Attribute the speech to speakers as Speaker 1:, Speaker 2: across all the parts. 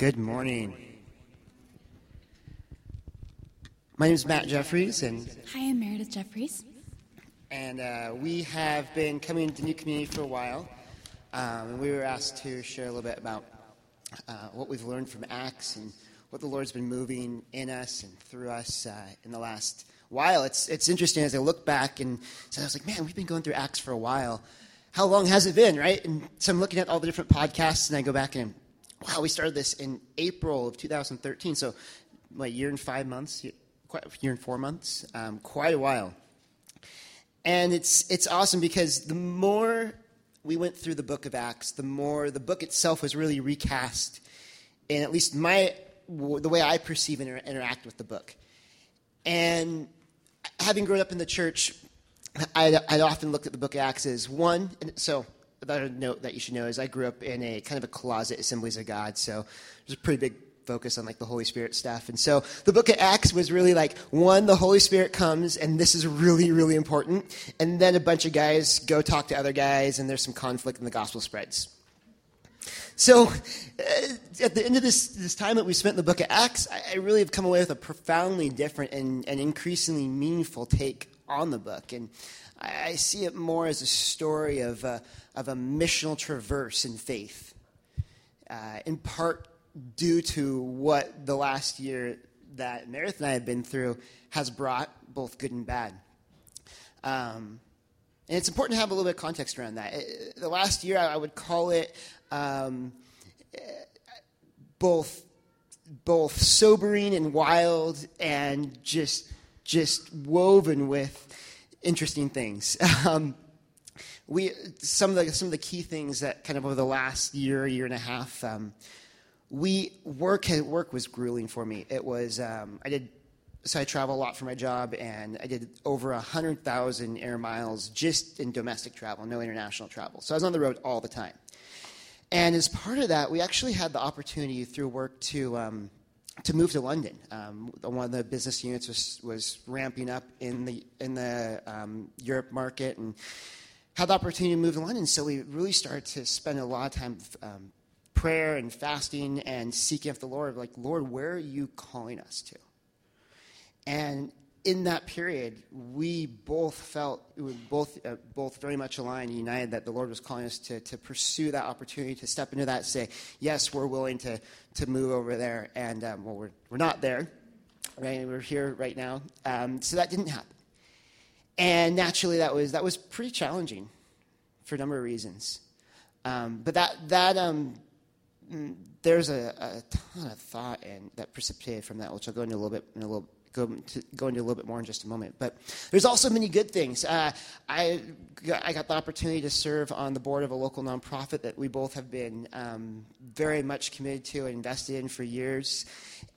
Speaker 1: Good morning. My name is Matt Jeffries, and
Speaker 2: Hi, I'm Meredith Jeffries.
Speaker 1: and uh, we have been coming to the New Community for a while. Um, and we were asked to share a little bit about uh, what we've learned from Acts and what the Lord's been moving in us and through us uh, in the last while. It's it's interesting as I look back and so I was like, man, we've been going through Acts for a while. How long has it been, right? And so I'm looking at all the different podcasts, and I go back and wow, we started this in April of 2013. So, what year and five months, quite year and four months, um, quite a while. And it's it's awesome because the more we went through the book of Acts, the more the book itself was really recast, in at least my the way I perceive and inter- interact with the book. And having grown up in the church, I'd, I'd often looked at the book of Acts as one. So another note that you should know is I grew up in a kind of a closet Assemblies of God, so there's a pretty big focus on like the Holy Spirit stuff. And so the book of Acts was really like one, the Holy Spirit comes, and this is really, really important. And then a bunch of guys go talk to other guys, and there's some conflict, and the gospel spreads. So, uh, at the end of this, this time that we spent in the book of Acts, I, I really have come away with a profoundly different and, and increasingly meaningful take on the book. And I, I see it more as a story of a, of a missional traverse in faith, uh, in part due to what the last year that Meredith and I have been through has brought, both good and bad. Um, and it's important to have a little bit of context around that. It, the last year, I would call it um, both both sobering and wild, and just just woven with interesting things. Um, we some of the some of the key things that kind of over the last year year and a half. Um, we work work was grueling for me. It was um, I did so I travel a lot for my job, and I did over 100,000 air miles just in domestic travel, no international travel. So I was on the road all the time. And as part of that, we actually had the opportunity through work to, um, to move to London. Um, one of the business units was, was ramping up in the, in the um, Europe market and had the opportunity to move to London. So we really started to spend a lot of time um, prayer and fasting and seeking after the Lord, like, Lord, where are you calling us to? And in that period, we both felt we both uh, both very much aligned united that the Lord was calling us to to pursue that opportunity to step into that. Say, yes, we're willing to to move over there, and um, well, we're we're not there, right? We're here right now, um, so that didn't happen. And naturally, that was that was pretty challenging for a number of reasons. Um, but that that um, mm, there's a, a, ton of thought and that precipitated from that, which I'll go into a little bit in a little go, to, go into a little bit more in just a moment. But there's also many good things. Uh, I, I got the opportunity to serve on the board of a local nonprofit that we both have been um, very much committed to and invested in for years.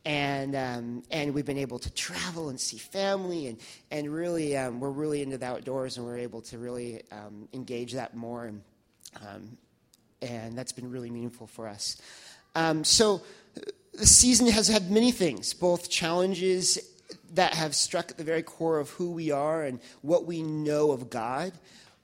Speaker 1: And, um, and we've been able to travel and see family, and, and really, um, we're really into the outdoors, and we're able to really um, engage that more. And, um, and that's been really meaningful for us. Um, so, the season has had many things, both challenges that have struck at the very core of who we are and what we know of God,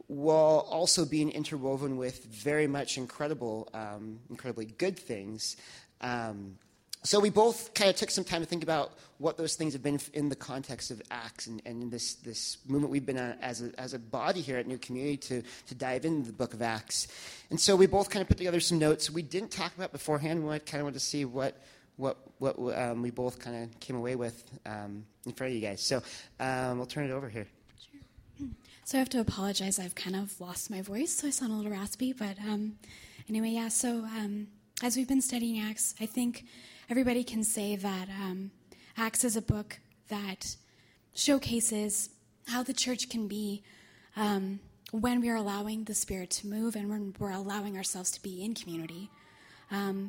Speaker 1: while also being interwoven with very much incredible, um, incredibly good things. Um, so we both kind of took some time to think about what those things have been in the context of Acts and, and this, this movement we've been on as a, as a body here at New Community to, to dive into the book of Acts. And so we both kind of put together some notes we didn't talk about beforehand. We kind of wanted to see what, what, what um, we both kind of came away with um, in front of you guys. So um, we'll turn it over here.
Speaker 2: Sure. So I have to apologize. I've kind of lost my voice, so I sound a little raspy. But um, anyway, yeah. So um, as we've been studying Acts, I think everybody can say that um, Acts is a book that showcases how the church can be when we are allowing the Spirit to move and when we're allowing ourselves to be in community.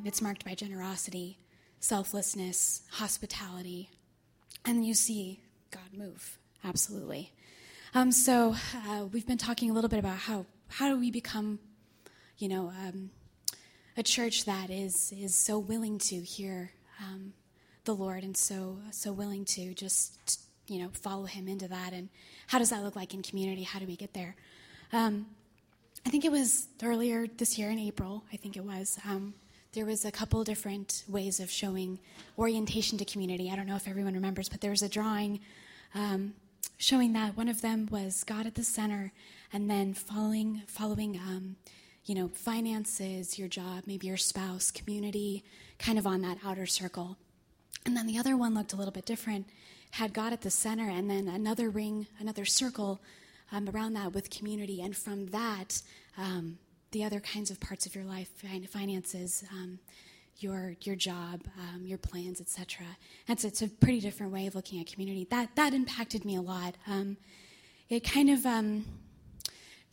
Speaker 2: It's marked by generosity, selflessness, hospitality, and you see God move. Absolutely. Um, so uh, we've been talking a little bit about how how do we become, you know, um, a church that is is so willing to hear um, the Lord and so so willing to just you know follow Him into that. And how does that look like in community? How do we get there? Um, I think it was earlier this year in April. I think it was. There was a couple different ways of showing orientation to community. I don't know if everyone remembers, but there was a drawing um, showing that one of them was God at the center, and then following following um, you know finances, your job, maybe your spouse, community, kind of on that outer circle. And then the other one looked a little bit different, had God at the center, and then another ring, another circle um, around that with community, and from that, um, the other kinds of parts of your life, finances, um, your your job, um, your plans, etc. It's it's a pretty different way of looking at community. That that impacted me a lot. Um, it kind of um,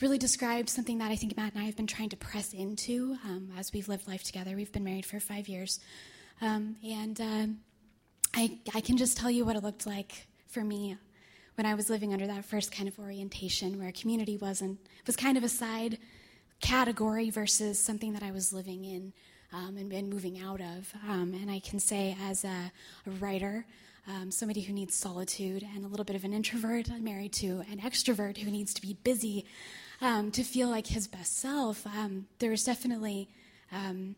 Speaker 2: really described something that I think Matt and I have been trying to press into um, as we've lived life together. We've been married for five years, um, and um, I I can just tell you what it looked like for me when I was living under that first kind of orientation, where community wasn't was kind of a side category versus something that I was living in um, and, and, moving out of. Um, and I can say, as a, a writer, um, somebody who needs solitude and a little bit of an introvert, I'm married to an extrovert who needs to be busy um, to feel like his best self. Um, there was definitely um,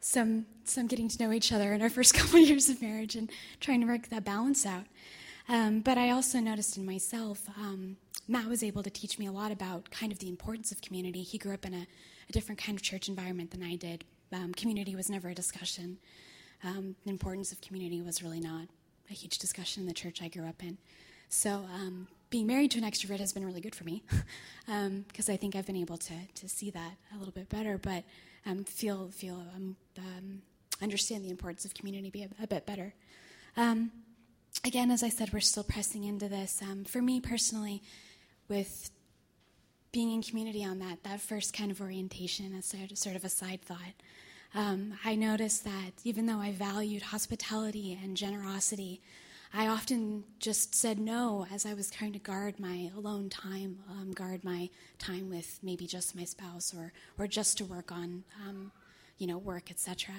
Speaker 2: some some getting to know each other in our first couple years of marriage and trying to work that balance out. Um, but I also noticed in myself, um, Matt was able to teach me a lot about kind of the importance of community. He grew up in a, a different kind of church environment than I did. Um, community was never a discussion. Um, the importance of community was really not a huge discussion in the church I grew up in. So um, being married to an extrovert has been really good for me because um, I think I've been able to, to see that a little bit better, but feel, feel understand the importance of community a, a bit better. Um, again, as I said, we're still pressing into this. Um, for me personally, with being in community on that, that first kind of orientation, as sort of a side thought, um, I noticed that even though I valued hospitality and generosity, I often just said no as I was trying to guard my alone time, um, guard my time with maybe just my spouse or, or just to work on, um, you know, work, etc.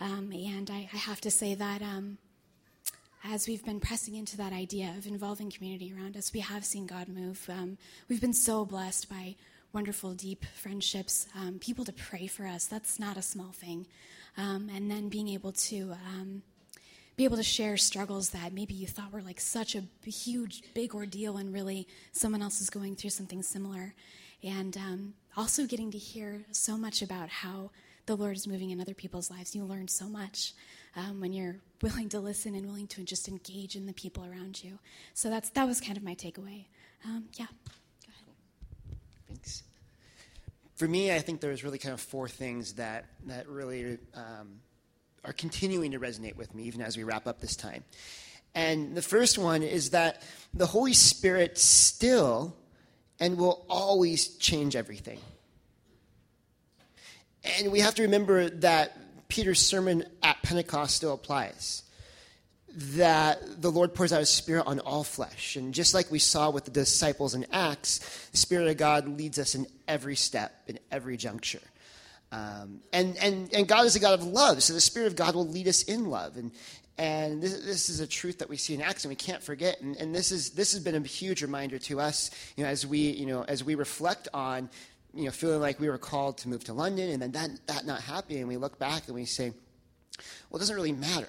Speaker 2: Um, and I, I, have to say that um, as we've been pressing into that idea of involving community around us, we have seen God move. Um, we've been so blessed by wonderful, deep friendships, um, people to pray for us. That's not a small thing. Um, and then being able to um, be able to share struggles that maybe you thought were like such a huge, big ordeal, and really someone else is going through something similar. And um, also getting to hear so much about how the Lord is moving in other people's lives. You learn so much um, when you're willing to listen and willing to just engage in the people around you. So that's that was kind of my takeaway. Um, yeah. Go ahead.
Speaker 1: Thanks. For me, I think there's really kind of four things that that really um, are continuing to resonate with me, even as we wrap up this time. And the first one is that the Holy Spirit still and will always change everything. And we have to remember that Peter's sermon at Pentecost still applies. That the Lord pours out his Spirit on all flesh. And just like we saw with the disciples in Acts, the Spirit of God leads us in every step, in every juncture. Um, and, and, and God is a God of love, so the Spirit of God will lead us in love. And, and this, this, is a truth that we see in Acts, and we can't forget. And, and, this is this has been a huge reminder to us, you know, as we you know as we reflect on you know, feeling like we were called to move to London and then that, that not happening. And we look back and we say, well, it doesn't really matter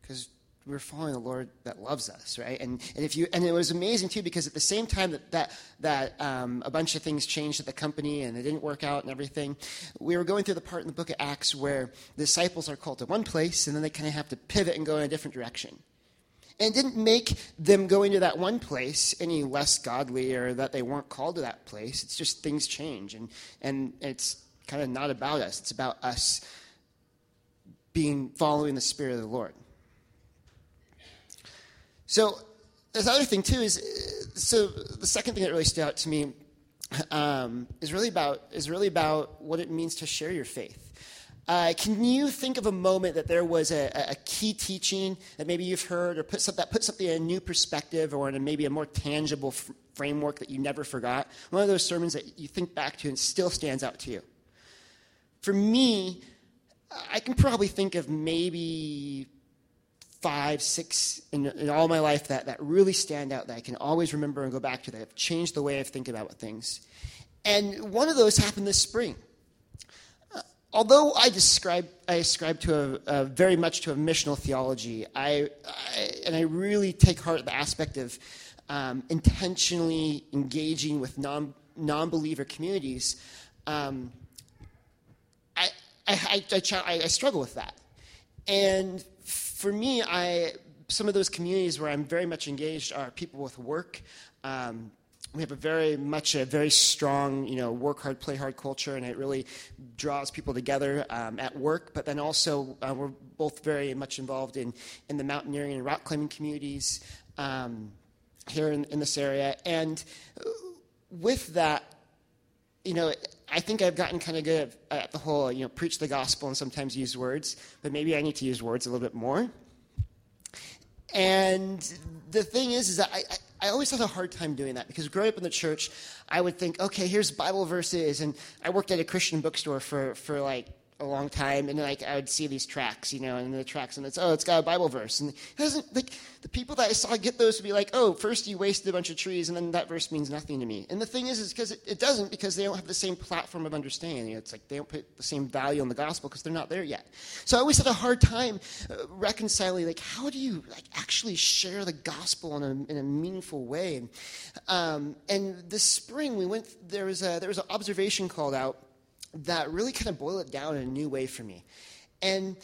Speaker 1: because we're following the Lord that loves us, right? And, and if you and it was amazing too because at the same time that that, that um, a bunch of things changed at the company and it didn't work out and everything, we were going through the part in the Book of Acts where the disciples are called to one place and then they kind of have to pivot and go in a different direction. And it didn't make them going to that one place any less godly or that they weren't called to that place. It's just things change. And, and it's kind of not about us, it's about us being following the Spirit of the Lord. So, this other thing, too, is so the second thing that really stood out to me um, is, really about, is really about what it means to share your faith. Uh, can you think of a moment that there was a, a key teaching that maybe you've heard or put some, that put something in a new perspective or in a, maybe a more tangible f- framework that you never forgot? One of those sermons that you think back to and still stands out to you. For me, I can probably think of maybe five, six in, in all my life that, that really stand out that I can always remember and go back to that have changed the way I think about things. And one of those happened this spring. Although I describe I ascribe to a, a, very much to a missional theology, I, I, and I really take heart the aspect of um, intentionally engaging with non non believer communities. Um, I, I, I, I struggle with that, and for me, I some of those communities where I'm very much engaged are people with work. Um, we have a very much a very strong you know work hard play hard culture and it really draws people together um, at work. But then also uh, we're both very much involved in in the mountaineering and rock climbing communities um, here in, in this area. And with that you know i think i've gotten kind of good at the whole you know preach the gospel and sometimes use words but maybe i need to use words a little bit more. And the thing is, is that I, I, I always had a hard time doing that because growing up in the church, I would think, okay, here's Bible verses, and I worked at a Christian bookstore for for like a long time, and like I would see these tracks, you know, and the tracks, and it's oh, it's got a Bible verse, and it doesn't like the people that I saw get those would be like, oh, first you wasted a bunch of trees, and then that verse means nothing to me. And the thing is, is because it, it, doesn't, because they don't have the same platform of understanding. It's like they don't put the same value on the gospel because they're not there yet. So I always had a hard time uh, reconciling, like, how do you like actually share the gospel in a, in a meaningful way? And, um, and this spring we went. There was a, there was an observation called out that really kind of boil it down in a new way for me. And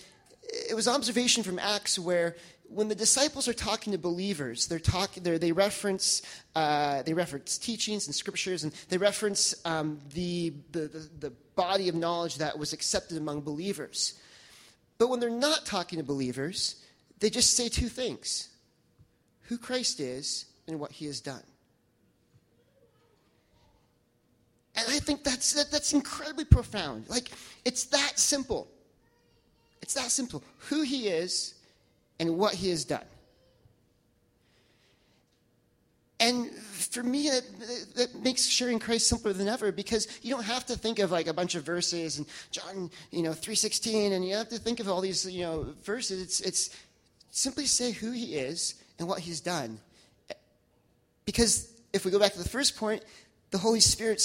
Speaker 1: it was observation from Acts where when the disciples are talking to believers, they're talking, they're, they reference uh, they reference teachings and scriptures, and they reference um, the, the, the body of knowledge that was accepted among believers. But when they're not talking to believers, they just say two things: who Christ is and what He has done. And I think that's, that, that's incredibly profound. Like, it's that simple. It's that simple. Who he is and what he has done. And for me, that, that makes sharing Christ simpler than ever because you don't have to think of like a bunch of verses and John, you know, 3.16, and you have to think of all these, you know, verses. It's, it's simply say who he is and what he's done. Because if we go back to the first point, the Holy Spirit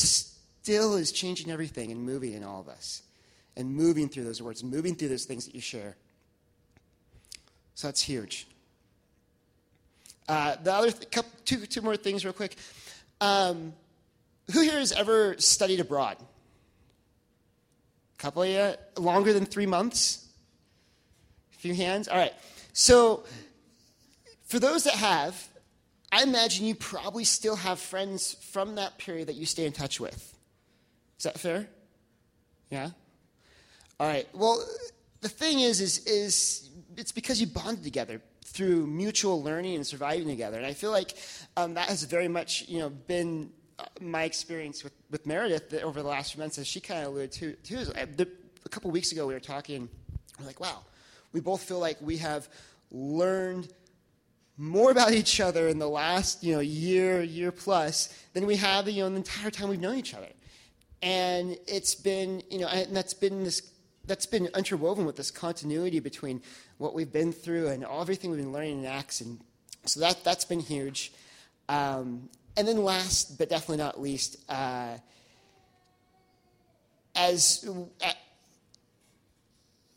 Speaker 1: still is changing everything and moving in all of us and moving through those words, moving through those things that you share. So that's huge. Uh, the other th- couple, two, two more things, real quick. Um, who here has ever studied abroad? A couple of you? Longer than three months? A few hands? All right. So, for those that have, I imagine you probably still have friends from that period that you stay in touch with. Is that fair? Yeah? All right. Well, the thing is, is, is it's because you bonded together through mutual learning and surviving together. And I feel like um, that has very much, you know, been uh, my experience with, with Meredith over the last few months, as she kind of alluded to. to uh, a couple weeks ago, we were talking, we're like, wow, we both feel like we have learned more about each other in the last, you know, year, year plus than we have, you know, the entire time we've known each other and it's been you know and that's been this that's been interwoven with this continuity between what we've been through and everything we've been learning in acts. And so that that's been huge. Um, and then last but definitely not least uh, as uh,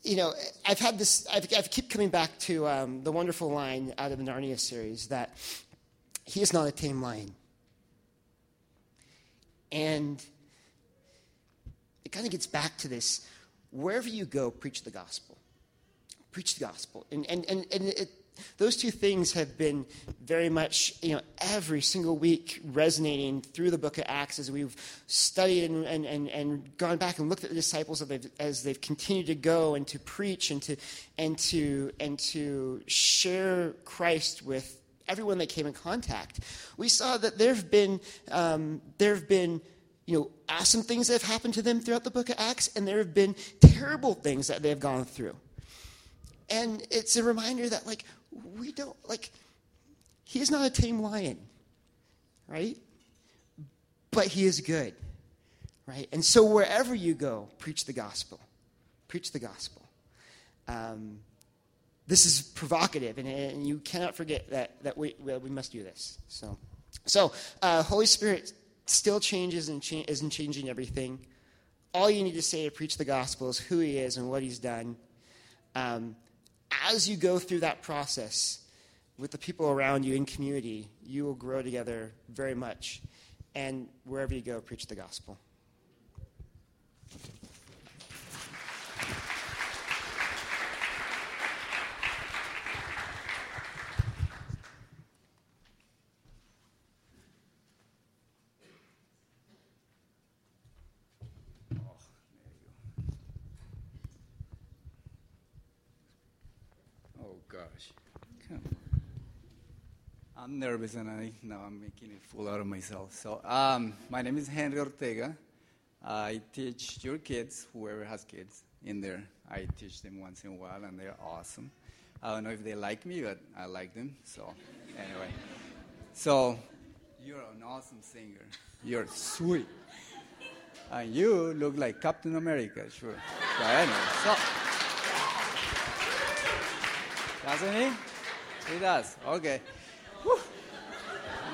Speaker 1: you know i've had this i've, I've keep coming back to um, the wonderful line out of the narnia series that he is not a tame lion. And kind of gets back to this wherever you go, preach the gospel. Preach the gospel. And, and, and, and it, those two things have been very much, you know, every single week resonating through the book of Acts as we've studied and, and, and, and gone back and looked at the disciples as they've, as they've continued to go and to preach and to, and, to, and to share Christ with everyone they came in contact. We saw that there have been, um, there have been you know, awesome things that have happened to them throughout the book of Acts, and there have been terrible things that they've gone through. And it's a reminder that, like, we don't, like, he is not a tame lion, right? But he is good, right? And so wherever you go, preach the gospel. Preach the gospel. Um, this is provocative, and, and, you cannot forget that, that we, we must do this. So, so uh, Holy Spirit still changes and cha- isn't changing everything. all you need to say to preach the gospel is who he is and what he's done. Um, as you go through that process with the people around you in community, you will grow together very much. And wherever you go, preach the gospel.
Speaker 3: I'm nervous and I now I'm making a fool out of myself. So um, my name is Henry Ortega. I teach your kids, whoever has kids in there. I teach them once in a while, and they're awesome. I don't know if they like me, but I like them. So anyway, so you're an awesome singer. You're sweet, and you look like Captain America, sure. But anyway, so doesn't he? He does. Okay.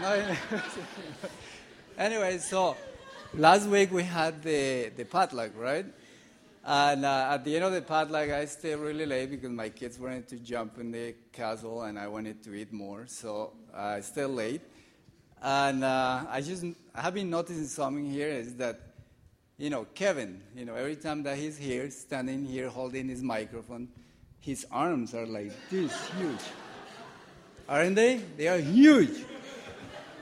Speaker 3: No, anyway, so last week we had the, the potluck, right? And uh, at the end of the potluck, I stayed really late because my kids wanted to jump in the castle and I wanted to eat more. So I stayed late. And uh, I just I have been noticing something here is that, you know, Kevin, you know, every time that he's here, standing here holding his microphone, his arms are like this huge. Aren't they? They are huge.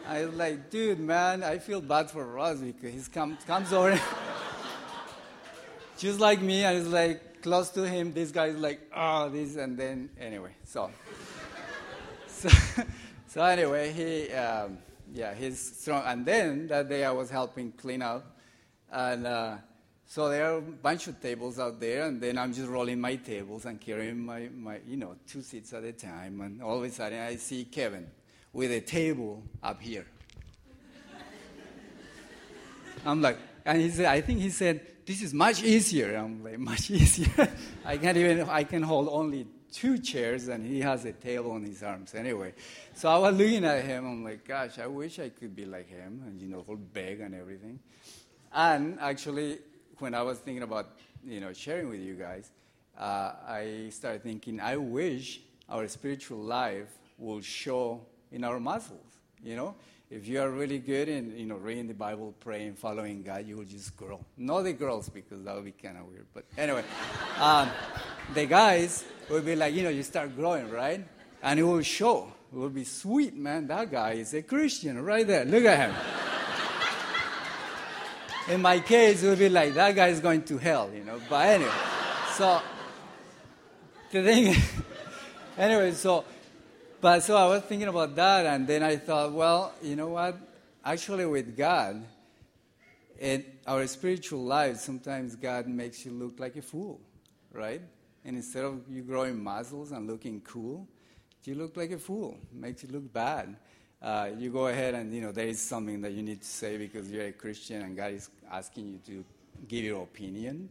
Speaker 3: I was like, dude, man, I feel bad for because he come, comes over just like me. I was like close to him. This guy is like, oh, this, and then anyway, so so, so anyway, he um, yeah, he's strong. And then that day I was helping clean up, and uh, so there are a bunch of tables out there, and then I'm just rolling my tables and carrying my, my you know two seats at a time, and all of a sudden I see Kevin with a table up here. I'm like, and he said, I think he said, this is much easier. I'm like, much easier. I can't even, I can hold only two chairs and he has a table on his arms anyway. So I was looking at him, I'm like, gosh, I wish I could be like him and, you know, whole big and everything. And actually, when I was thinking about, you know, sharing with you guys, uh, I started thinking, I wish our spiritual life will show in our muscles. You know, if you are really good in you know reading the Bible, praying, following God, you will just grow. Not the girls because that would be kind of weird. But anyway, um, the guys will be like, you know, you start growing, right? And it will show. It will be sweet, man. That guy is a Christian right there. Look at him. in my case, it will be like that guy is going to hell, you know. But anyway, so the thing, anyway, so but so I was thinking about that, and then I thought, well, you know what? Actually, with God, in our spiritual life, sometimes God makes you look like a fool, right? And instead of you growing muscles and looking cool, you look like a fool. Makes you look bad. Uh, you go ahead and you know there is something that you need to say because you're a Christian and God is asking you to give your opinion,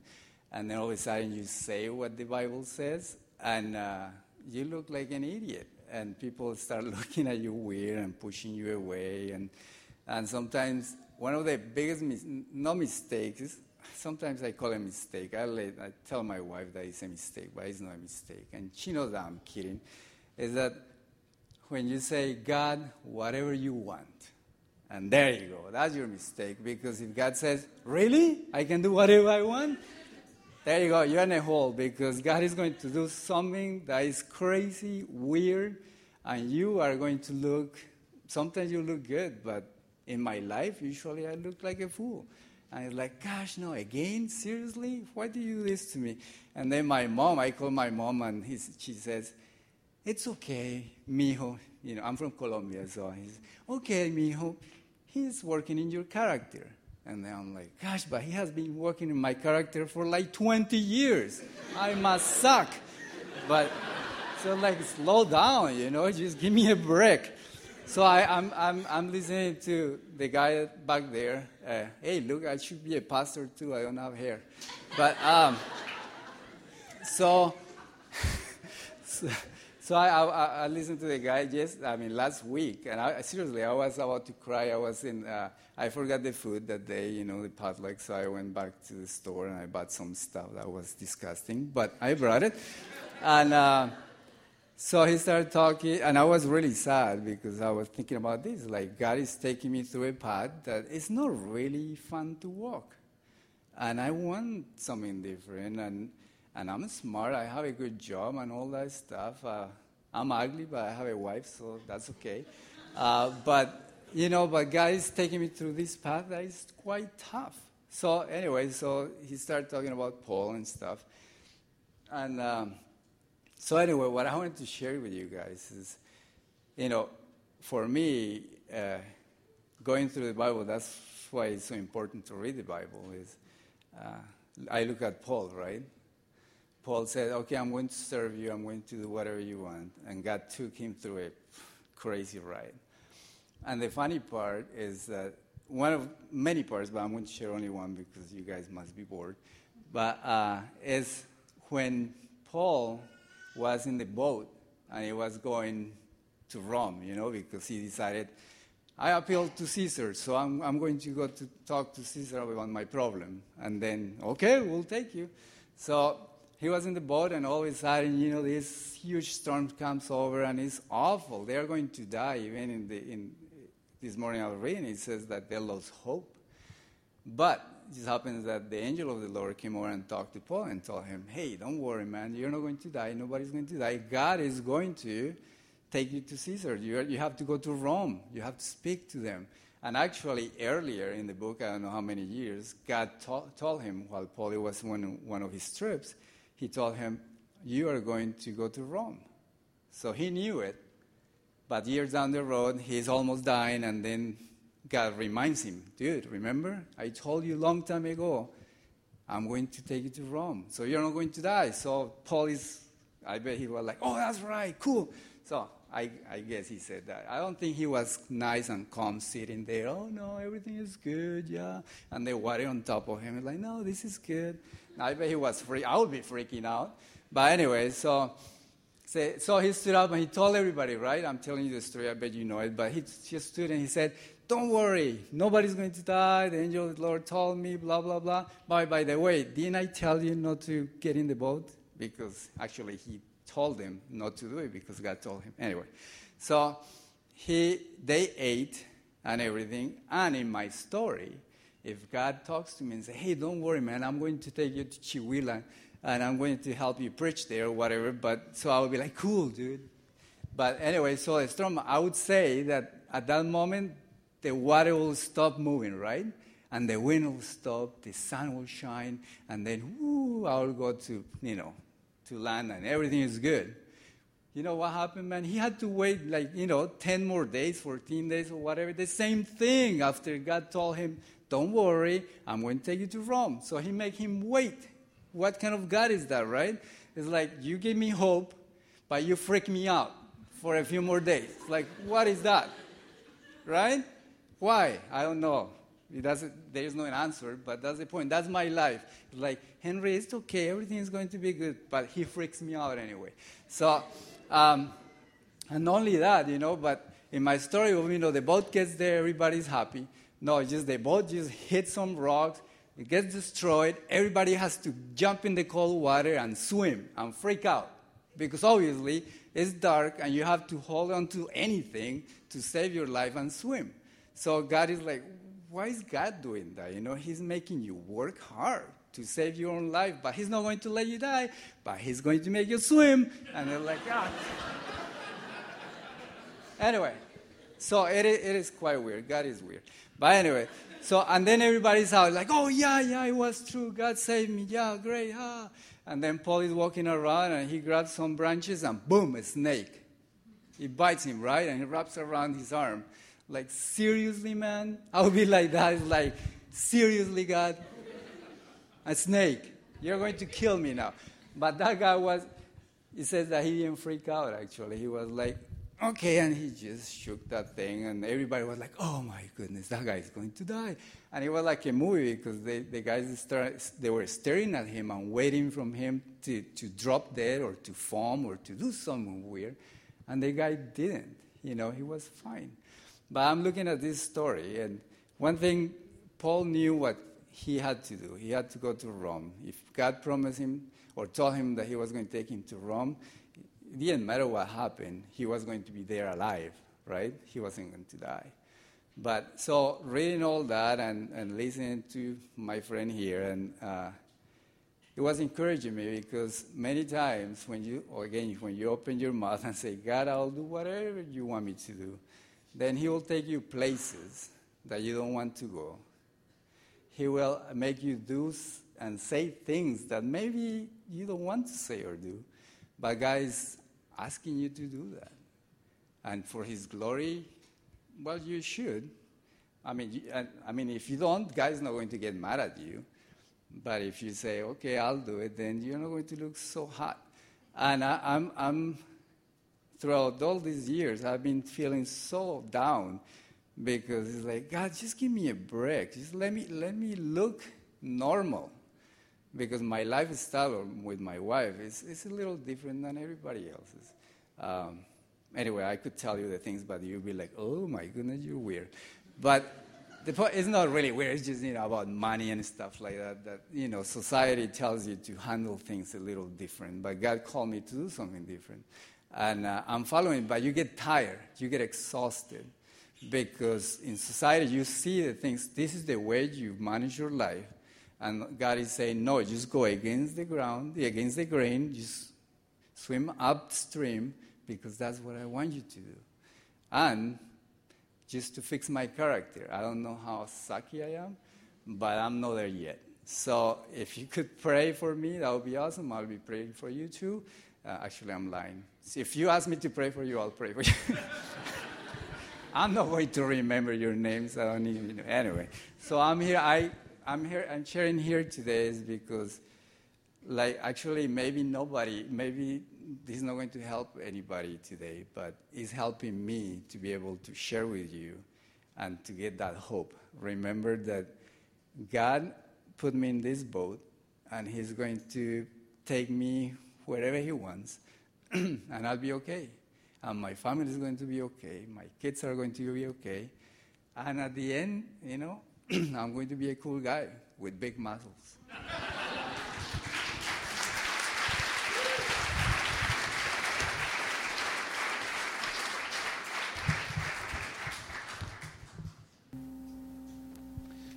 Speaker 3: and then all of a sudden you say what the Bible says, and uh, you look like an idiot and people start looking at you weird and pushing you away. And, and sometimes one of the biggest, mis- no mistakes, sometimes I call it a mistake. I, let, I tell my wife that it's a mistake, but it's not a mistake. And she knows that I'm kidding. Is that when you say, God, whatever you want, and there you go, that's your mistake. Because if God says, Really? I can do whatever I want? There you go, you're in a hole because God is going to do something that is crazy, weird, and you are going to look, sometimes you look good, but in my life, usually I look like a fool. And it's like, gosh, no, again? Seriously? Why do you do this to me? And then my mom, I call my mom, and she says, It's okay, mijo. You know, I'm from Colombia, so he's, okay, mijo. He's working in your character. And then I'm like, gosh, but he has been working in my character for like 20 years. I must suck. But so like, slow down, you know, just give me a break. So I, am I'm, I'm, I'm listening to the guy back there. Uh, hey, look, I should be a pastor too. I don't have hair. But um, so, so, So I, I, I, listened to the guy just, I mean, last week, and I, seriously, I was about to cry. I was in, uh, I forgot the food that day, you know, the potluck, so I went back to the store and I bought some stuff that was disgusting, but I brought it. and uh, so he started talking, and I was really sad because I was thinking about this. Like, God is taking me through a path that is not really fun to walk. And I want something different. And and I'm smart. I have a good job and all that stuff. Uh, I'm ugly, but I have a wife, so that's okay. Uh, but you know, but God is taking me through this path that is quite tough. So anyway, so he started talking about Paul and stuff, and um, so anyway, what I wanted to share with you guys is, you know, for me, uh, going through the Bible, that's why it's so important to read the Bible. Is uh, I look at Paul, right? Paul said, Okay, I'm going to serve you, I'm going to do whatever you want. And God took him through a crazy ride. And the funny part is that one of many parts, but I'm going to share only one because you guys must be bored. But uh, is when Paul was in the boat and he was going to Rome, you know, because he decided, I appeal to Caesar, so I'm, I'm going to go to talk to Caesar about my problem. And then, okay, we'll take you. So he was in the boat, and all of a sudden, you know, this huge storm comes over, and it's awful. They are going to die. Even in, the, in this morning I was reading, it says that they lost hope. But it just happens that the angel of the Lord came over and talked to Paul and told him, "Hey, don't worry, man. You're not going to die. Nobody's going to die. God is going to take you to Caesar. You, you have to go to Rome. You have to speak to them." And actually, earlier in the book, I don't know how many years, God to- told him while Paul was on one of his trips he told him, You are going to go to Rome. So he knew it. But years down the road, he's almost dying, and then God reminds him, Dude, remember? I told you long time ago, I'm going to take you to Rome. So you're not going to die. So Paul is, I bet he was like, Oh, that's right, cool. So I, I, guess he said that. I don't think he was nice and calm sitting there. Oh no, everything is good, yeah. And the water on top of him. He's Like, no, this is good. I bet he was free. I would be freaking out. But anyway, so so he stood up and he told everybody, right? I'm telling you the story. I bet you know it. But he just stood and he said, "Don't worry, nobody's going to die. The angel of the Lord told me, blah blah blah." By by the way, didn't I tell you not to get in the boat? Because actually he told him not to do it because God told him. Anyway, so he they ate and everything. And in my story, if God talks to me and say, "Hey, don't worry, man, I'm going to take you to Chihuahua and I'm going to help you preach there or whatever," but so I would be like, "Cool, dude." But anyway, so storm, I would say that at that moment the water will stop moving, right? And the wind will stop, the sun will shine, and then whoo, I will go to, you know, to land and everything is good. You know what happened, man? He had to wait like, you know, 10 more days, 14 days or whatever. The same thing after God told him, don't worry, I'm going to take you to Rome. So he made him wait. What kind of God is that, right? It's like, you give me hope, but you freak me out for a few more days. Like, what is that? Right? Why? I don't know. It doesn't, there is no answer, but that's the point. That's my life. Like, Henry, it's okay. Everything is going to be good, but he freaks me out anyway. So, um, and not only that, you know, but in my story, you know, the boat gets there, everybody's happy. No, just the boat just hits some rocks, it gets destroyed. Everybody has to jump in the cold water and swim and freak out because obviously it's dark and you have to hold on to anything to save your life and swim. So God is like, why is God doing that? You know, He's making you work hard to save your own life, but He's not going to let you die, but He's going to make you swim. And they're like, ah. anyway, so it, it is quite weird. God is weird. But anyway, so, and then everybody's out like, oh, yeah, yeah, it was true. God saved me. Yeah, great. Ah. And then Paul is walking around and he grabs some branches and boom, a snake. He bites him, right? And he wraps around his arm. Like, seriously, man? I would be like that. Like, seriously, God? A snake. You're going to kill me now. But that guy was, he says that he didn't freak out, actually. He was like, okay, and he just shook that thing, and everybody was like, oh my goodness, that guy is going to die. And it was like a movie because they, the guys started, they were staring at him and waiting from him to, to drop dead or to foam or to do something weird. And the guy didn't. You know, he was fine. But I'm looking at this story, and one thing, Paul knew what he had to do. He had to go to Rome. If God promised him or told him that he was going to take him to Rome, it didn't matter what happened, he was going to be there alive, right? He wasn't going to die. But so reading all that and, and listening to my friend here, and uh, it was encouraging me because many times when you, again, when you open your mouth and say, God, I'll do whatever you want me to do, then He will take you places that you don't want to go. He will make you do and say things that maybe you don't want to say or do. But God is asking you to do that. And for His glory, well, you should. I mean, I mean, if you don't, God is not going to get mad at you. But if you say, okay, I'll do it, then you're not going to look so hot. And I, I'm, I'm, throughout all these years, I've been feeling so down because it's like, God, just give me a break. Just let me, let me look normal because my lifestyle with my wife is, is a little different than everybody else's. Um, anyway, I could tell you the things, but you'd be like, oh my goodness, you're weird. But the point is not really weird. It's just you know about money and stuff like that. That you know, society tells you to handle things a little different, but God called me to do something different, and uh, I'm following. But you get tired, you get exhausted, because in society you see the things. This is the way you manage your life, and God is saying, no, just go against the ground, against the grain, just swim upstream, because that's what I want you to do. And just to fix my character. I don't know how sucky I am, but I'm not there yet. So if you could pray for me, that would be awesome. I'll be praying for you too. Uh, actually, I'm lying. If you ask me to pray for you, I'll pray for you. I'm not going to remember your names. I don't even know. Anyway, so I'm here. I I'm here, I'm sharing here today is because, like, actually, maybe nobody, maybe this is not going to help anybody today, but it's helping me to be able to share with you and to get that hope. Remember that God put me in this boat, and He's going to take me wherever He wants, and I'll be okay. And my family is going to be okay. My kids are going to be okay. And at the end, you know, I'm going to be a cool guy with big muscles.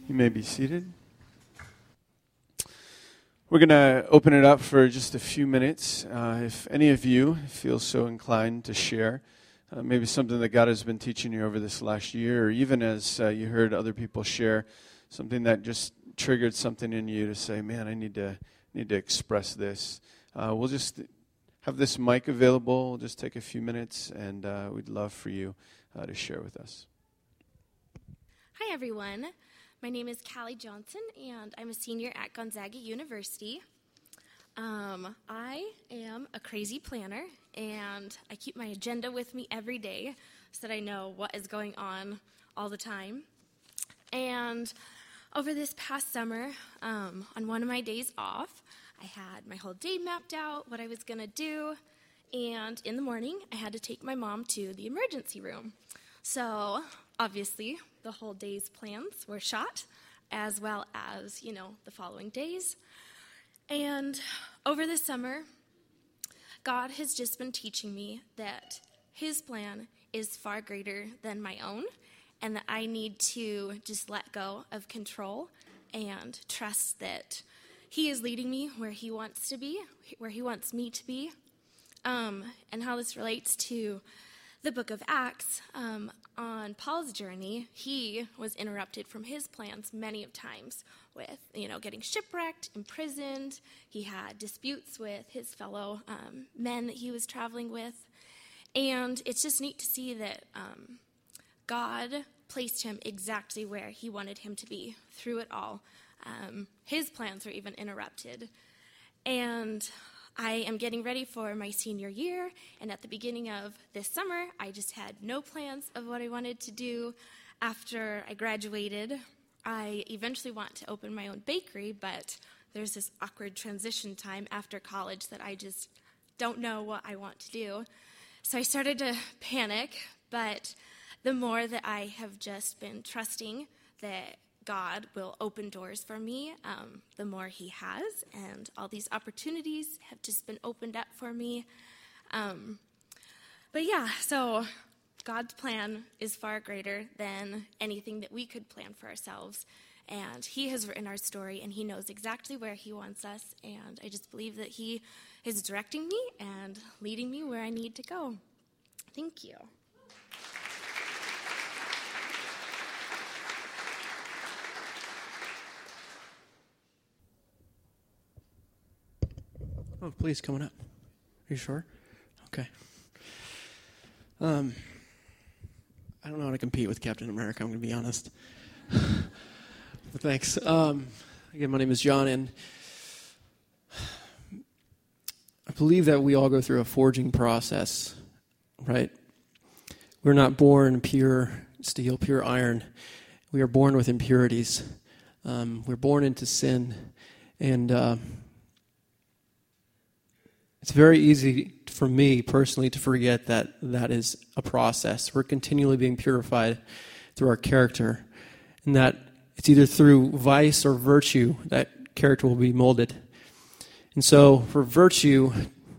Speaker 4: You may be seated. We're going to open it up for just a few minutes. Uh, if any of you feel so inclined to share, uh, maybe something that God has been teaching you over this last year, or even as uh, you heard other people share, something that just triggered something in you to say, "Man, I need to need to express this." Uh, we'll just have this mic available. We'll just take a few minutes, and uh, we'd love for you uh, to share with us.
Speaker 5: Hi, everyone. My name is Callie Johnson, and I'm a senior at Gonzaga University. Um, I am a crazy planner, and I keep my agenda with me every day so that I know what is going on all the time. And over this past summer, um, on one of my days off, I had my whole day mapped out, what I was going to do, and in the morning, I had to take my mom to the emergency room. So, obviously, the whole day's plans were shot, as well as, you know, the following days. And over the summer, God has just been teaching me that His plan is far greater than my own, and that I need to just let go of control and trust that He is leading me where He wants to be, where He wants me to be. Um, and how this relates to the book of Acts, um, on Paul's journey, he was interrupted from his plans many of times with, you know, getting shipwrecked, imprisoned. He had disputes with his fellow um, men that he was traveling with. And it's just neat to see that um, God placed him exactly where he wanted him to be through it all. Um, his plans were even interrupted. And I am getting ready for my senior year, and at the beginning of this summer, I just had no plans of what I wanted to do after I graduated. I eventually want to open my own bakery, but there's this awkward transition time after college that I just don't know what I want to do. So I started to panic, but the more that I have just been trusting that God will open doors for me, um, the more He has. And all these opportunities have just been opened up for me. Um, but yeah, so God's plan is far greater than anything that we could plan for ourselves. And He has written our story, and He knows exactly where He wants us. And I just believe that He is directing me and leading me where I need to go. Thank you.
Speaker 6: Oh, please, coming up. Are you sure? Okay. Um, I don't know how to compete with Captain America. I'm going to be honest. but thanks. Um, again, my name is John, and I believe that we all go through a forging process, right? We're not born pure steel, pure iron. We are born with impurities. Um, we're born into sin, and uh, it's very easy for me personally to forget that that is a process. We're continually being purified through our character, and that it's either through vice or virtue that character will be molded. And so, for virtue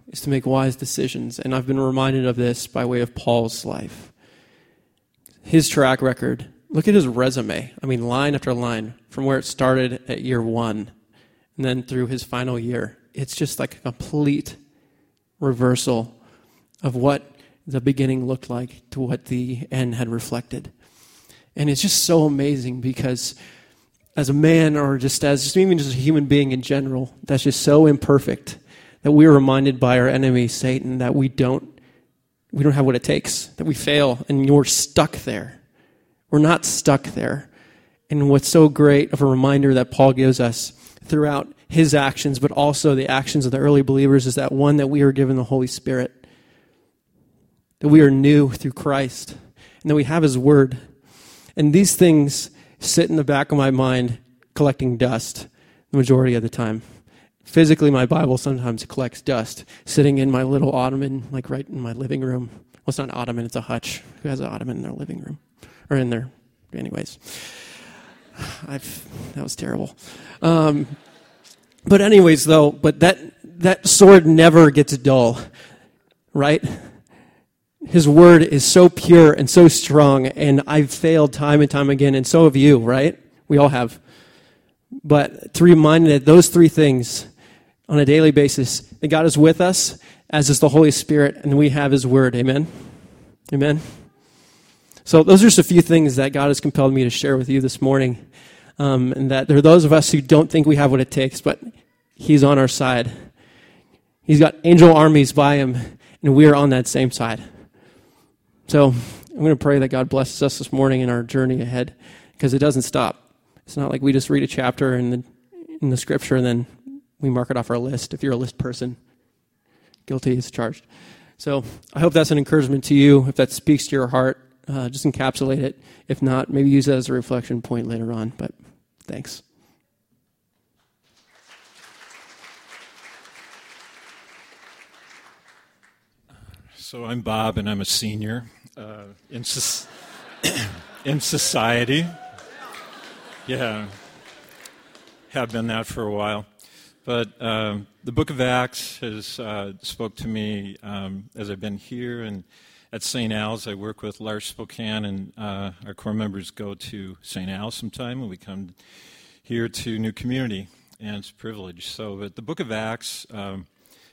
Speaker 6: is to make wise decisions, and I've been reminded of this by way of Paul's life. His track record, look at his resume. I mean, line after line, from where it started at year one, and then through his final year. It's just like a complete reversal of what the beginning looked like to what the end had reflected. And it's just so amazing because as a man or just as just even just a human being in general, that's just so imperfect that we are reminded by our enemy Satan that we don't we don't have what it takes, that we fail and you're stuck there. We're not stuck there. And what's so great of a reminder that Paul gives us throughout his actions, but also the actions of the early believers, is that one, that we are given the Holy Spirit, that we are new through Christ, and that we have his word. And these things sit in the back of my mind collecting dust the majority of the time. Physically, my Bible sometimes collects dust sitting in my little ottoman, like right in my living room. Well, it's not an ottoman, it's a hutch. Who has an ottoman in their living room? Or in their, anyways. I've, that was terrible. Um, but anyways, though, but that that sword never gets dull, right? His word is so pure and so strong, and I've failed time and time again, and so have you, right? We all have. But to remind that those three things on a daily basis, that God is with us, as is the Holy Spirit, and we have His word. Amen. Amen. So those are just a few things that God has compelled me to share with you this morning. Um, and that there are those of us who don't think we have what it takes, but He's on our side. He's got angel armies by Him, and we are on that same side. So I'm going to pray that God blesses us this morning in our journey ahead, because it doesn't stop. It's not like we just read a chapter in the, in the scripture and then we mark it off our list. If you're a list person, guilty is charged. So I hope that's an encouragement to you. If that speaks to your heart, uh, just encapsulate it. If not, maybe use it as a reflection point later on. But Thanks.
Speaker 7: So I'm Bob, and I'm a senior uh, in, so- in society. Yeah, have been that for a while. But uh, the Book of Acts has uh, spoke to me um, as I've been here and at St. Al's. I work with L'Arche Spokane, and uh, our core members go to St. Al's sometime, and we come here to New Community, and it's a privilege. So, but the book of Acts um,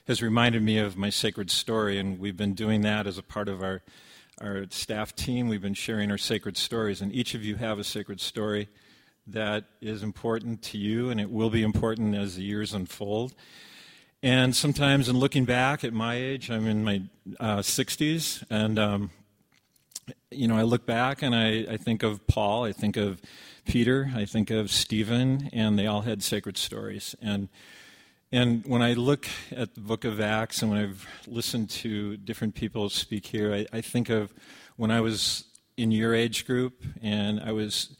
Speaker 7: has reminded me of my sacred story, and we've been doing that as a part of our our staff team. We've been sharing our sacred stories, and each of you have a sacred story that is important to you, and it will be important as the years unfold. And sometimes, in looking back at my age, I'm in my uh, 60s, and um, you know, I look back and I, I, think of Paul, I think of Peter, I think of Stephen, and they all had sacred stories. And And when I look at the book of Acts and when I've listened to different people speak here, I, I think of when I was in your age group and I was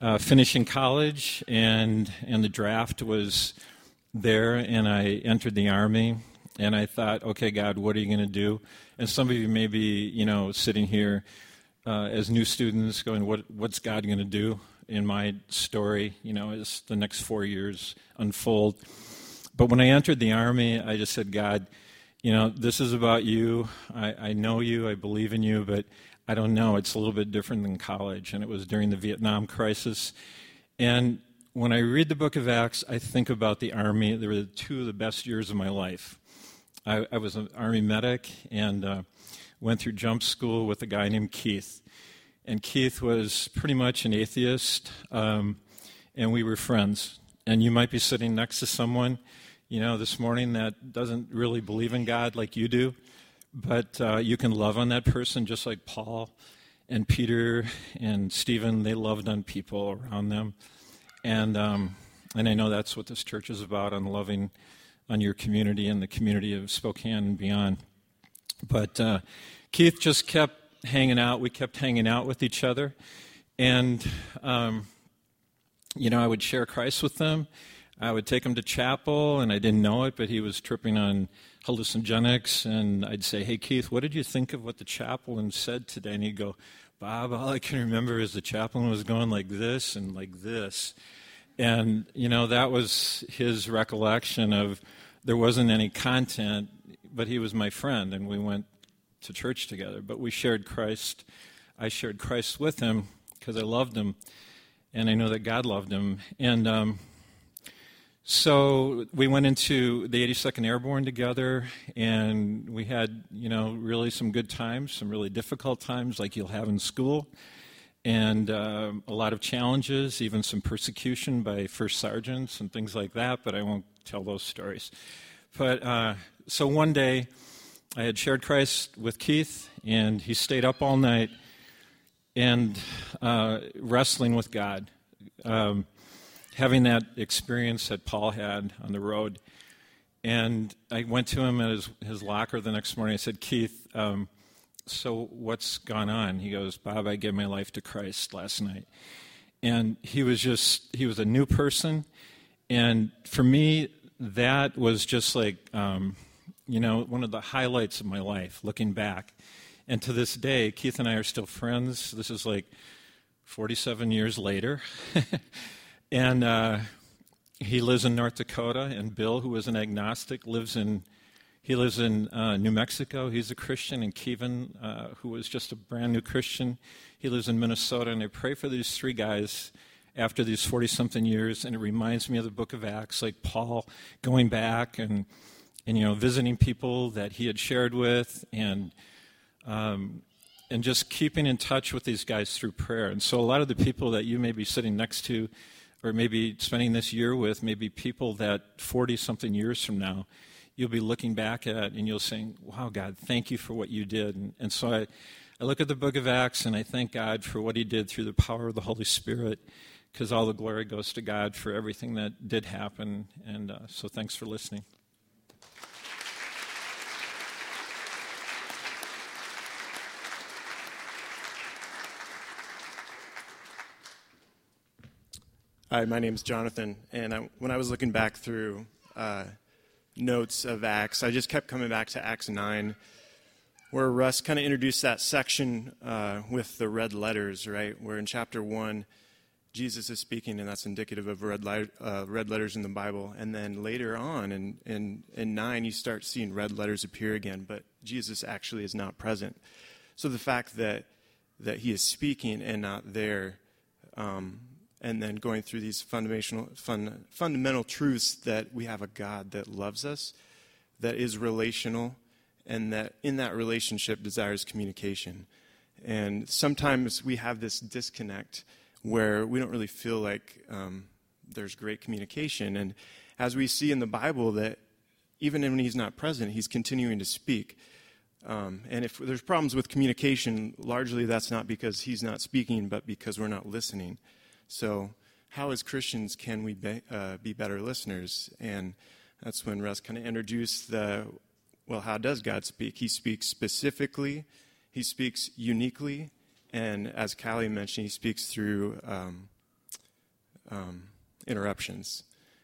Speaker 7: uh, finishing college and, and the draft was there and I entered the army and I thought, okay, God, what are you going to do? And some of you may be, you know, sitting here uh, as new students going, what, what's God going to do in my story, you know, as the next four years unfold? But when I entered the Army, I just said, God, you know, this is about you. I, I know you. I believe in you, but I don't know. It's a little bit different than college. And it was during the Vietnam crisis. And when I read the book of Acts, I think about the Army. They were two of the best years of my life. I, I was an Army medic and uh, went through jump school with a guy named Keith. And Keith was pretty much an atheist, um, and we were friends. And you might be sitting next to someone, you know, this morning that doesn't really believe in God like you do, but uh, you can love on that person just like Paul and Peter and Stephen, they loved on people around them. And, um, and I know that's what this church is about, on loving on your community and the community of Spokane and beyond. But uh, Keith just kept hanging out. We kept hanging out with each other. And, um, you know, I would share Christ with them. I would take him to chapel, and I didn't know it, but he was tripping on hallucinogenics. And I'd say, Hey, Keith, what did you think of what the chaplain said today? And he'd go, Bob, all I can remember is the chaplain was going like this and like this. And, you know, that was his recollection of there wasn't any content, but he was my friend, and we went to church together. But we shared Christ. I shared Christ with him because I loved him, and I know that God loved him. And um, so we went into the 82nd Airborne together, and we had, you know, really some good times, some really difficult times, like you'll have in school and uh, a lot of challenges, even some persecution by first sergeants and things like that, but I won't tell those stories. But uh, so one day, I had shared Christ with Keith, and he stayed up all night and uh, wrestling with God, um, having that experience that Paul had on the road. And I went to him at his, his locker the next morning. I said, Keith, um, so what's gone on? He goes, Bob, I gave my life to Christ last night. And he was just, he was a new person. And for me, that was just like, um, you know, one of the highlights of my life, looking back. And to this day, Keith and I are still friends. This is like 47 years later. and uh, he lives in North Dakota. And Bill, who is an agnostic, lives in he lives in uh, New Mexico. He's a Christian. And Kevin, uh, who was just a brand new Christian, he lives in Minnesota. And I pray for these three guys after these 40 something years. And it reminds me of the book of Acts, like Paul going back and, and you know, visiting people that he had shared with and, um, and just keeping in touch with these guys through prayer. And so a lot of the people that you may be sitting next to or maybe spending this year with maybe people that 40 something years from now you'll be looking back at and you'll saying, wow, God, thank you for what you did. And, and so I, I look at the book of Acts and I thank God for what he did through the power of the Holy Spirit because all the glory goes to God for everything that did happen. And uh, so thanks for listening.
Speaker 8: Hi, my name is Jonathan, and I, when I was looking back through uh, notes of Acts. I just kept coming back to Acts 9, where Russ kind of introduced that section uh, with the red letters, right? Where in chapter 1, Jesus is speaking, and that's indicative of red, light, uh, red letters in the Bible. And then later on in, in, in 9, you start seeing red letters appear again, but Jesus actually is not present. So the fact that, that he is speaking and not there um, and then going through these fundamental, fun, fundamental truths that we have a God that loves us, that is relational, and that in that relationship desires communication. And sometimes we have this disconnect where we don't really feel like um, there's great communication. And as we see in the Bible, that even when he's not present, he's continuing to speak. Um, and if there's problems with communication, largely that's not because he's not speaking, but because we're not listening. So, how as Christians can we be, uh, be better listeners? And That's when Russ kind of introduced the well, how does God speak? He speaks specifically, he speaks uniquely, and as Callie mentioned, he speaks through um, um, interruptions.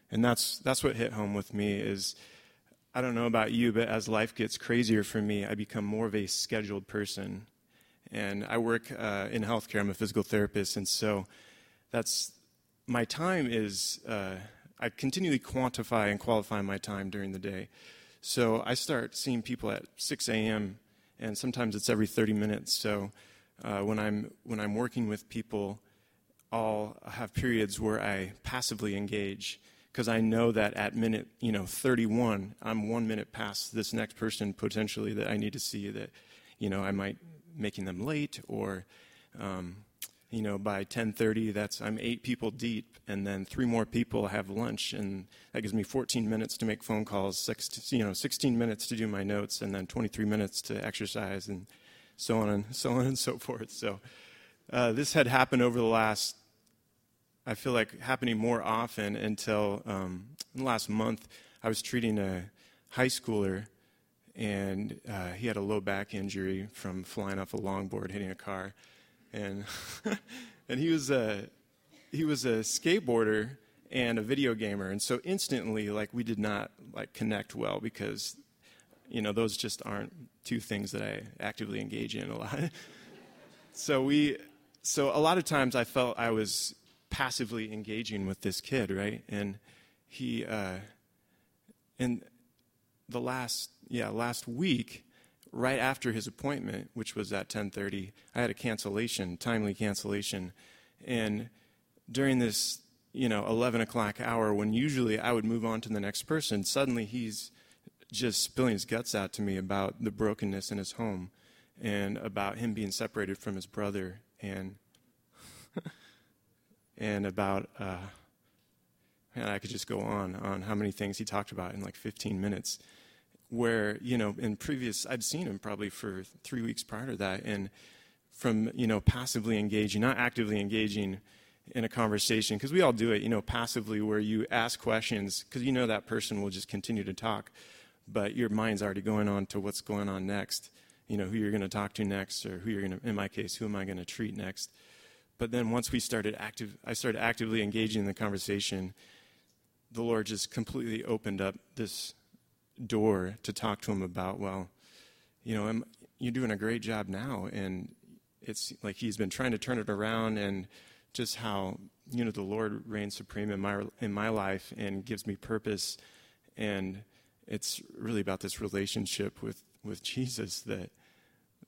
Speaker 8: And that's, that's what hit home with me is, I don't know about you, but as life gets crazier for me, I become more of a scheduled person. And I work uh, in healthcare. I'm a physical therapist, and so that's my time is uh, I continually quantify and qualify my time during the day. So I start seeing people at 6 a.m. and sometimes it's every 30 minutes. So uh, when I'm when I'm working with people, I'll have periods where I passively engage because I know that at minute you know 31, I'm one minute past this next person potentially that I need to see that you know I might making them late or um, you know by 10:30 that's I'm eight people deep and then three more people have lunch and that gives me 14 minutes to make phone calls six, you know 16 minutes to do my notes and then 23 minutes to exercise and so on and so on and so forth. So uh, this had happened over the last I feel like happening more often until um, last month I was treating a high schooler and uh, he had a low back injury from flying off a longboard hitting a car and and he was a he was a skateboarder and a video gamer, and so instantly, like we did not like connect well because you know those just aren't two things that I actively engage in a lot. so we so a lot of times I felt I was passively engaging with this kid, right? And he uh, in the last yeah last week right after his appointment, which was at 10:30, I had a cancellation, timely cancellation, and during this, you know, 11 o'clock hour, when usually I would move on to the next person, suddenly he's just spilling his guts out to me about the brokenness in his home and about him being separated from his brother and and about uh, and I could just go on on how many things he talked about in like 15 minutes where you know in previous I'd seen him probably for three weeks prior to that, and from you know passively engaging, not actively engaging in a conversation, because we all do it, you know, passively where you ask questions because you know that person will just continue to talk, but your mind's already going on to what's going on next, you know, who you're going to talk to next, or who you're going to, in my case, who am I going to treat next. But then once we started active, I started actively engaging in the conversation. The Lord just completely opened up this door to talk to him about, well, you know, I'm, you're doing a great job now. And it's like he's been trying to turn it around and just how, you know, the Lord reigns supreme in my, in my life and gives me purpose. And it's really about this relationship with, with Jesus that,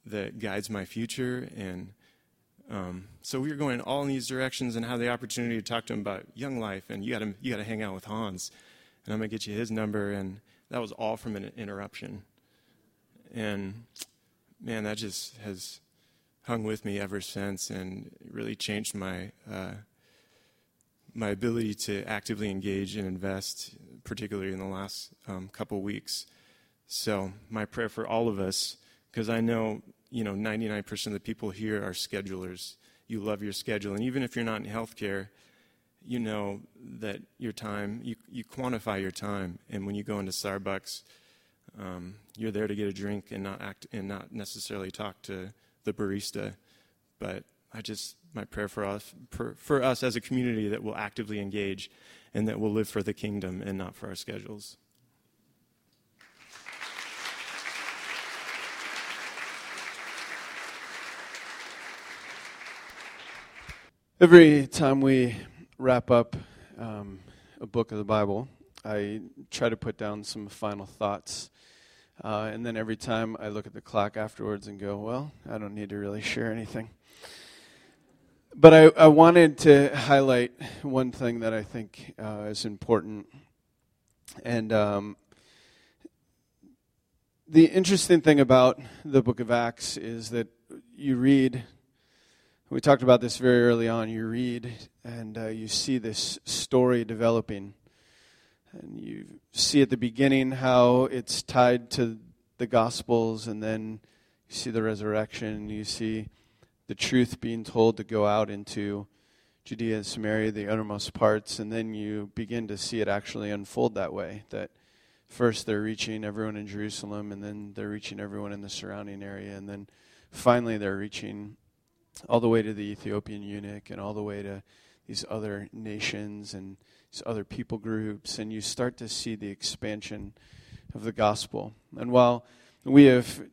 Speaker 8: that guides my future. And um, so we were going all in these directions and have the opportunity to talk to him about young life. And you got to you got to hang out with Hans, and I'm gonna get you his number. And that was all from an interruption. And man, that just has hung with me ever since and really changed my uh, my ability to actively engage and invest, particularly in the last um, couple weeks. So my prayer for all of us, because I know you know 99% of the people here are schedulers. You love your schedule, and even if you're not in healthcare, you know that your time, you, you quantify your time. And when you go into Starbucks, um, you're there to get a drink and not act and not necessarily talk to the barista. But I just my prayer for us for, for us as a community that will actively engage and that will live for the kingdom and not for our schedules.
Speaker 4: Every time we wrap up um, a book of the Bible, I try to put down some final thoughts. Uh, and then every time I look at the clock afterwards and go, well, I don't need to really share anything. But I, I wanted to highlight one thing that I think uh, is important. And um, the interesting thing about the book of Acts is that you read we talked about this very early on. You read and uh, you see this story developing. And you see at the beginning how it's tied to the Gospels, and then you see the resurrection. You see the truth being told to go out into Judea and Samaria, the uttermost parts, and then you begin to see it actually unfold that way. That first they're reaching everyone in Jerusalem, and then they're reaching everyone in the surrounding area, and then finally they're reaching all the way to the Ethiopian eunuch and all the way to these other nations and these other people groups, and you start to see the expansion of the gospel. And while we have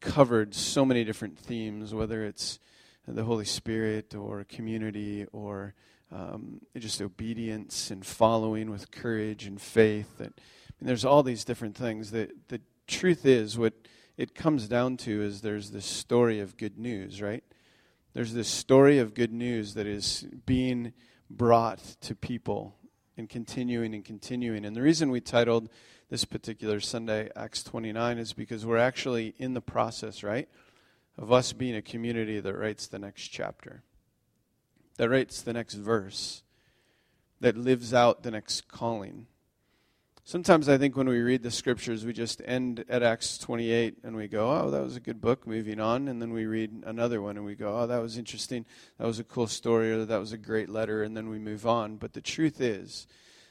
Speaker 4: covered so many different themes, whether it's the Holy Spirit or community or um, just obedience and following with courage and faith, that mean, there's all these different things. The, the truth is, what it comes down to is there's this story of good news, right? There's this story of good news that is being brought to people and continuing and continuing. And the reason we titled this particular Sunday Acts 29 is because we're actually in the process, right, of us being a community that writes the next chapter, that writes the next verse, that lives out the next calling. Sometimes I think when we read the scriptures, we just end at Acts 28 and we go, oh, that was a good book, moving on. And then we read another one and we go, oh, that was interesting. That was a cool story or that was a great letter. And then we move on. But the truth is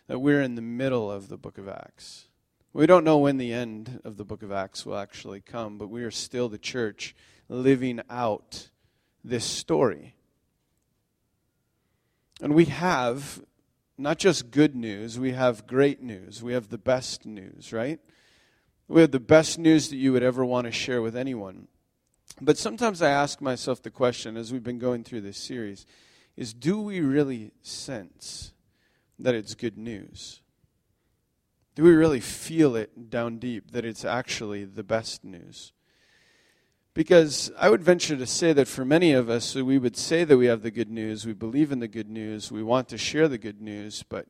Speaker 4: that we're in the middle of the book of Acts. We don't know when the end of the book of Acts will actually come, but we are still the church living out this story. And we have not just good news, we have great news. We have the best news, right? We have the best news that you would ever want to share with anyone. But sometimes I ask myself the question as we've been going through this series is do we really sense that it's good news? Do we really feel it down deep that it's actually the best news? Because I would venture to say that for many of us, we would say that we have the good news, we believe in the good news, we want to share the good news, but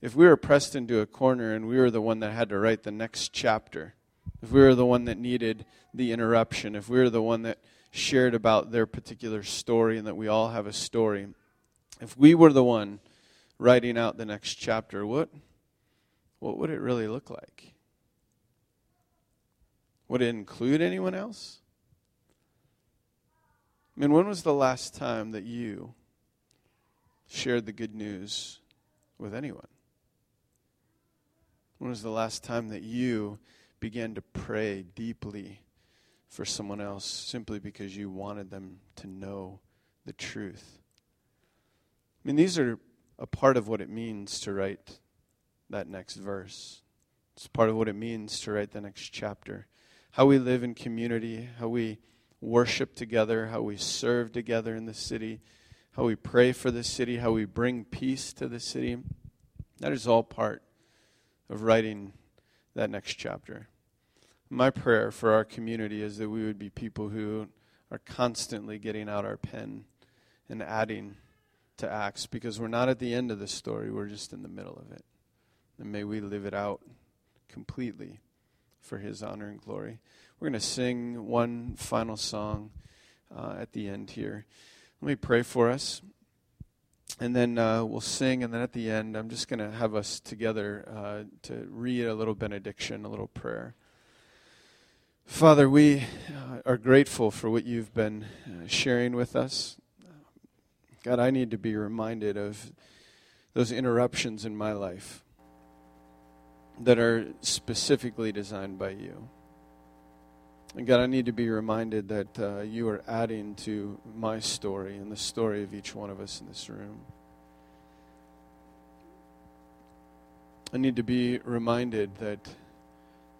Speaker 4: if we were pressed into a corner and we were the one that had to write the next chapter, if we were the one that needed the interruption, if we were the one that shared about their particular story and that we all have a story, if we were the one writing out the next chapter, what, what would it really look like? Would it include anyone else? I mean, when was the last time that you shared the good news with anyone? When was the last time that you began to pray deeply for someone else simply because you wanted them to know the truth? I mean, these are a part of what it means to write that next verse. It's part of what it means to write the next chapter. How we live in community, how we worship together, how we serve together in the city, how we pray for the city, how we bring peace to the city. That is all part of writing that next chapter. My prayer for our community is that we would be people who are constantly getting out our pen and adding to Acts because we're not at the end of the story, we're just in the middle of it. And may we live it out completely for His honor and glory. We're going to sing one final song uh, at the end here. Let me pray for us. And then uh, we'll sing, and then at the end, I'm just going to have us together uh, to read a little benediction, a little prayer. Father, we uh, are grateful for what you've been uh, sharing with us. God, I need to be reminded of those interruptions in my life that are specifically designed by you. And God, I need to be reminded that uh, you are adding to my story and the story of each one of us in this room. I need to be reminded that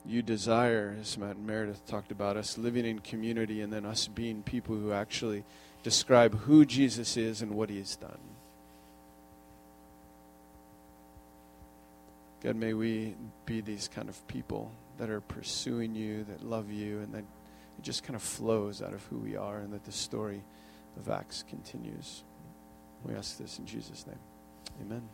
Speaker 4: you desire, as Matt and Meredith talked about, us living in community and then us being people who actually describe who Jesus is and what he has done. God, may we be these kind of people that are pursuing you, that love you, and that it just kind of flows out of who we are, and that the story of Acts continues. We ask this in Jesus' name. Amen.